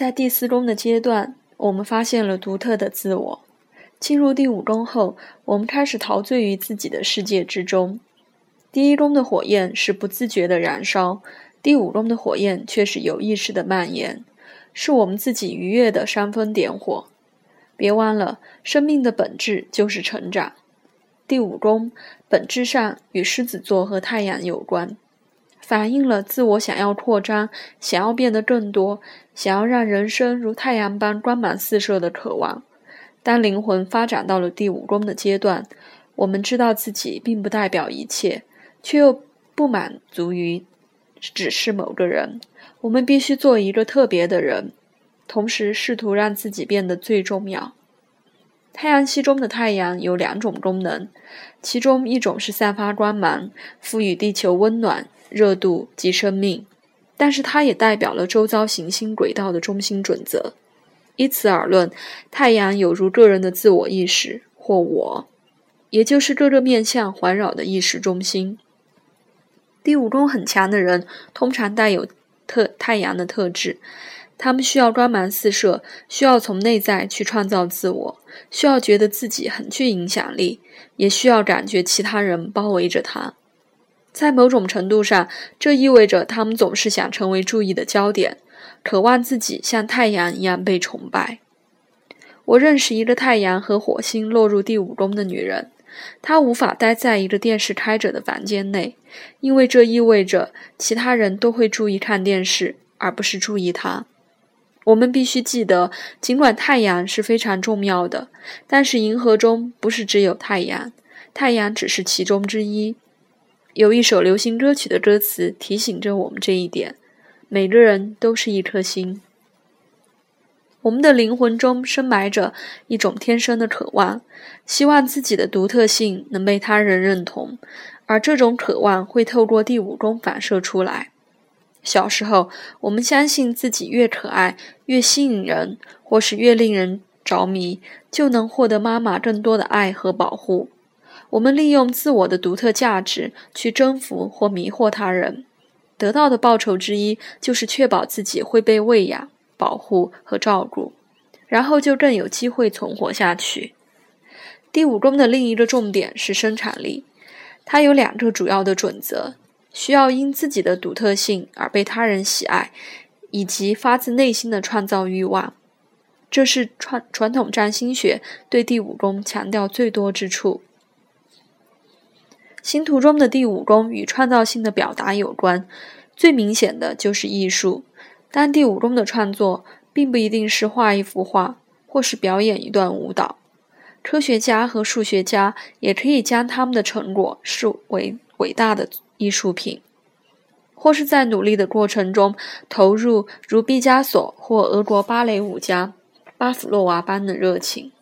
在第四宫的阶段，我们发现了独特的自我。进入第五宫后，我们开始陶醉于自己的世界之中。第一宫的火焰是不自觉的燃烧，第五宫的火焰却是有意识的蔓延，是我们自己愉悦的煽风点火。别忘了，生命的本质就是成长。第五宫本质上与狮子座和太阳有关，反映了自我想要扩张、想要变得更多、想要让人生如太阳般光芒四射的渴望。当灵魂发展到了第五宫的阶段，我们知道自己并不代表一切，却又不满足于只是某个人。我们必须做一个特别的人，同时试图让自己变得最重要。太阳系中的太阳有两种功能，其中一种是散发光芒，赋予地球温暖、热度及生命，但是它也代表了周遭行星轨道的中心准则。以此而论，太阳有如个人的自我意识或我，也就是各个面相环绕的意识中心。第五宫很强的人通常带有特太阳的特质，他们需要光芒四射，需要从内在去创造自我，需要觉得自己很具影响力，也需要感觉其他人包围着他。在某种程度上，这意味着他们总是想成为注意的焦点。渴望自己像太阳一样被崇拜。我认识一个太阳和火星落入第五宫的女人，她无法待在一个电视开着的房间内，因为这意味着其他人都会注意看电视，而不是注意她。我们必须记得，尽管太阳是非常重要的，但是银河中不是只有太阳，太阳只是其中之一。有一首流行歌曲的歌词提醒着我们这一点。每个人都是一颗星。我们的灵魂中深埋着一种天生的渴望，希望自己的独特性能被他人认同，而这种渴望会透过第五宫反射出来。小时候，我们相信自己越可爱、越吸引人，或是越令人着迷，就能获得妈妈更多的爱和保护。我们利用自我的独特价值去征服或迷惑他人。得到的报酬之一就是确保自己会被喂养、保护和照顾，然后就更有机会存活下去。第五宫的另一个重点是生产力，它有两个主要的准则：需要因自己的独特性而被他人喜爱，以及发自内心的创造欲望。这是传传统占星学对第五宫强调最多之处。星图中的第五宫与创造性的表达有关，最明显的就是艺术。但第五宫的创作并不一定是画一幅画，或是表演一段舞蹈。科学家和数学家也可以将他们的成果视为伟大的艺术品，或是在努力的过程中投入如毕加索或俄国芭蕾舞家巴甫洛娃般的热情。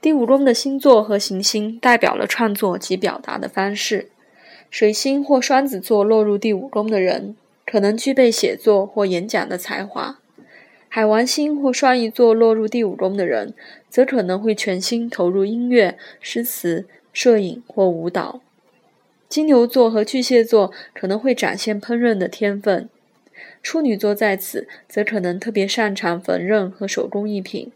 第五宫的星座和行星代表了创作及表达的方式。水星或双子座落入第五宫的人，可能具备写作或演讲的才华；海王星或双鱼座落入第五宫的人，则可能会全心投入音乐、诗词、摄影或舞蹈。金牛座和巨蟹座可能会展现烹饪的天分；处女座在此则可能特别擅长缝纫和手工艺品。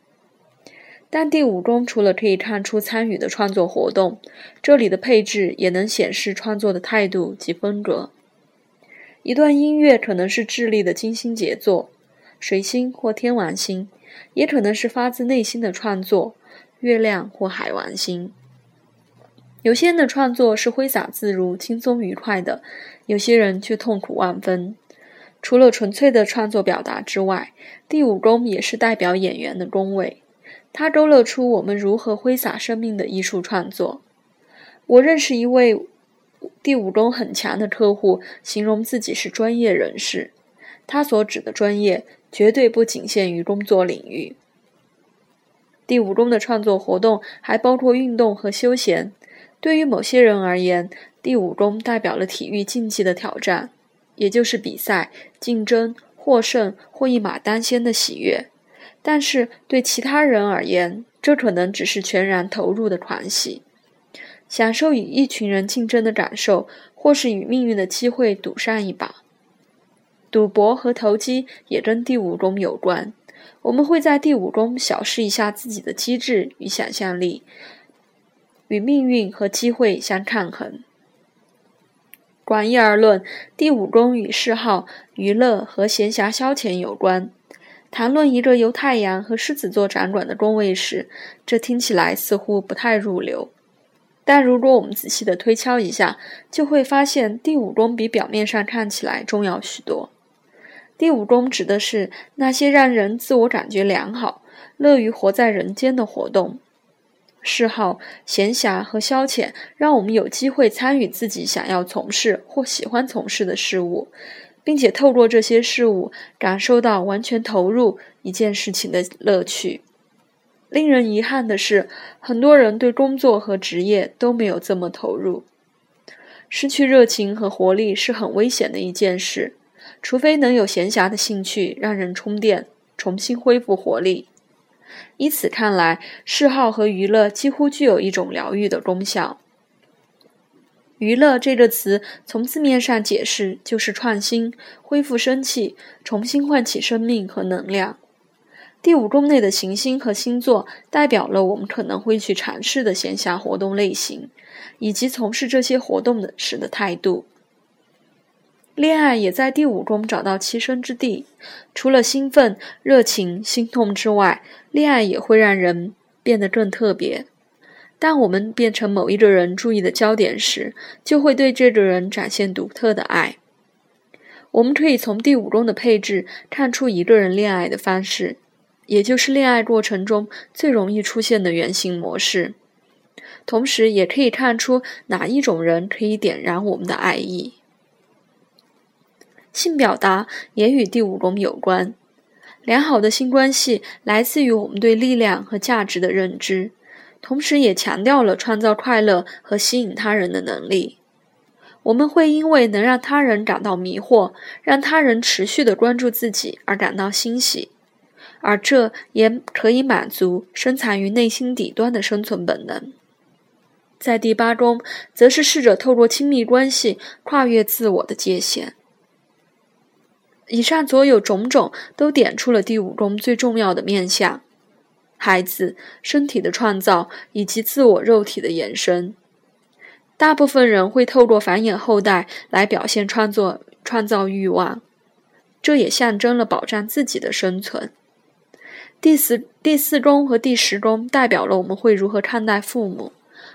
但第五宫除了可以看出参与的创作活动，这里的配置也能显示创作的态度及风格。一段音乐可能是智利的精心杰作，水星或天王星，也可能是发自内心的创作，月亮或海王星。有些人的创作是挥洒自如、轻松愉快的，有些人却痛苦万分。除了纯粹的创作表达之外，第五宫也是代表演员的宫位。它勾勒出我们如何挥洒生命的艺术创作。我认识一位第五宫很强的客户，形容自己是专业人士。他所指的专业绝对不仅限于工作领域。第五宫的创作活动还包括运动和休闲。对于某些人而言，第五宫代表了体育竞技的挑战，也就是比赛、竞争、获胜或一马当先的喜悦。但是对其他人而言，这可能只是全然投入的狂喜，享受与一群人竞争的感受，或是与命运的机会赌上一把。赌博和投机也跟第五宫有关。我们会在第五宫小试一下自己的机智与想象力，与命运和机会相抗衡。广义而论，第五宫与嗜好、娱乐和闲暇消遣有关。谈论一个由太阳和狮子座掌管的宫位时，这听起来似乎不太入流。但如果我们仔细的推敲一下，就会发现第五宫比表面上看起来重要许多。第五宫指的是那些让人自我感觉良好、乐于活在人间的活动、嗜好、闲暇和消遣，让我们有机会参与自己想要从事或喜欢从事的事物，并且透过这些事物感受到完全投入一件事情的乐趣。令人遗憾的是，很多人对工作和职业都没有这么投入。失去热情和活力是很危险的一件事。除非能有闲暇的兴趣让人充电，重新恢复活力。以此看来，嗜好和娱乐几乎具有一种疗愈的功效。娱乐这个词从字面上解释就是创新、恢复生气、重新唤起生命和能量。第五宫内的行星和星座代表了我们可能会去尝试的闲暇活动类型，以及从事这些活动的时的态度。恋爱也在第五宫找到栖身之地。除了兴奋、热情、心痛之外，恋爱也会让人变得更特别。当我们变成某一个人注意的焦点时，就会对这个人展现独特的爱。我们可以从第五宫的配置看出一个人恋爱的方式，也就是恋爱过程中最容易出现的原型模式。同时，也可以看出哪一种人可以点燃我们的爱意。性表达也与第五宫有关。良好的性关系来自于我们对力量和价值的认知，同时也强调了创造快乐和吸引他人的能力。我们会因为能让他人感到迷惑，让他人持续的关注自己而感到欣喜，而这也可以满足深藏于内心底端的生存本能。在第八宫，则是试着透过亲密关系跨越自我的界限。以上所有种种都点出了第五宫最重要的面相：孩子、身体的创造以及自我肉体的延伸。大部分人会透过繁衍后代来表现创作、创造欲望，这也象征了保障自己的生存。第四、第四宫和第十宫代表了我们会如何看待父母，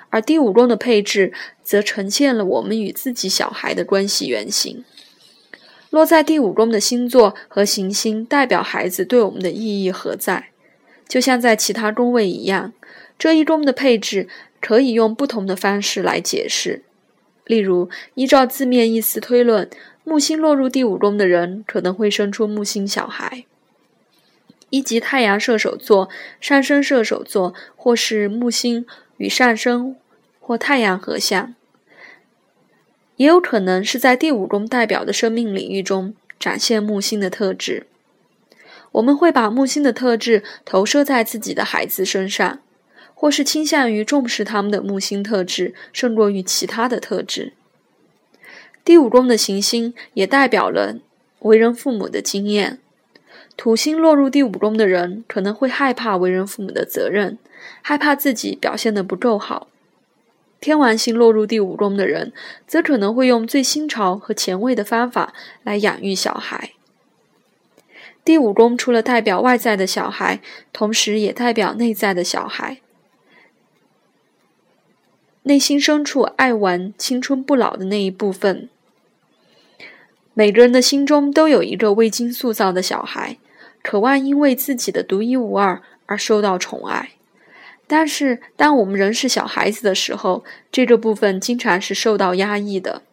而第五宫的配置则呈现了我们与自己小孩的关系原型。落在第五宫的星座和行星代表孩子对我们的意义何在？就像在其他宫位一样，这一宫的配置可以用不同的方式来解释。例如，依照字面意思推论，木星落入第五宫的人可能会生出木星小孩；一级太阳射手座、上升射手座，或是木星与上升或太阳合相。也有可能是在第五宫代表的生命领域中展现木星的特质。我们会把木星的特质投射在自己的孩子身上，或是倾向于重视他们的木星特质胜过于其他的特质。第五宫的行星也代表了为人父母的经验。土星落入第五宫的人可能会害怕为人父母的责任，害怕自己表现得不够好。天王星落入第五宫的人，则可能会用最新潮和前卫的方法来养育小孩。第五宫除了代表外在的小孩，同时也代表内在的小孩，内心深处爱玩、青春不老的那一部分。每个人的心中都有一个未经塑造的小孩，渴望因为自己的独一无二而受到宠爱。但是，当我们仍是小孩子的时候，这个部分经常是受到压抑的。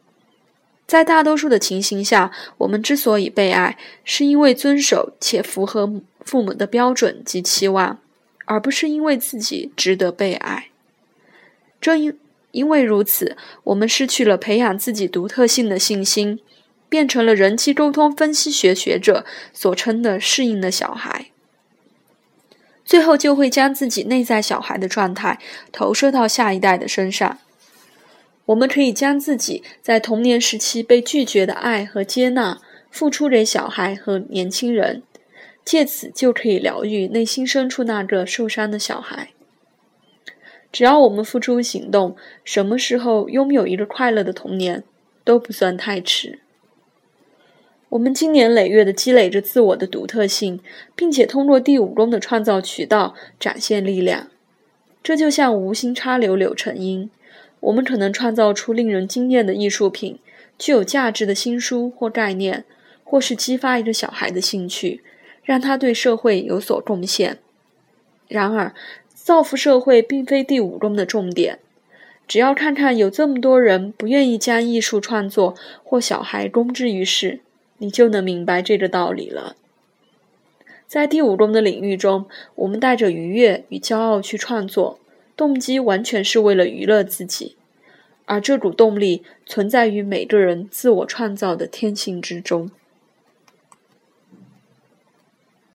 在大多数的情形下，我们之所以被爱，是因为遵守且符合父母的标准及期望，而不是因为自己值得被爱。正因因为如此，我们失去了培养自己独特性的信心，变成了人际沟通分析学学者所称的“适应的小孩”。最后就会将自己内在小孩的状态投射到下一代的身上。我们可以将自己在童年时期被拒绝的爱和接纳付出给小孩和年轻人，借此就可以疗愈内心深处那个受伤的小孩。只要我们付出行动，什么时候拥有一个快乐的童年都不算太迟。我们经年累月的积累着自我的独特性，并且通过第五宫的创造渠道展现力量。这就像无心插柳柳成荫，我们可能创造出令人惊艳的艺术品、具有价值的新书或概念，或是激发一个小孩的兴趣，让他对社会有所贡献。然而，造福社会并非第五宫的重点。只要看看有这么多人不愿意将艺术创作或小孩公之于世。你就能明白这个道理了。在第五宫的领域中，我们带着愉悦与骄傲去创作，动机完全是为了娱乐自己，而这股动力存在于每个人自我创造的天性之中。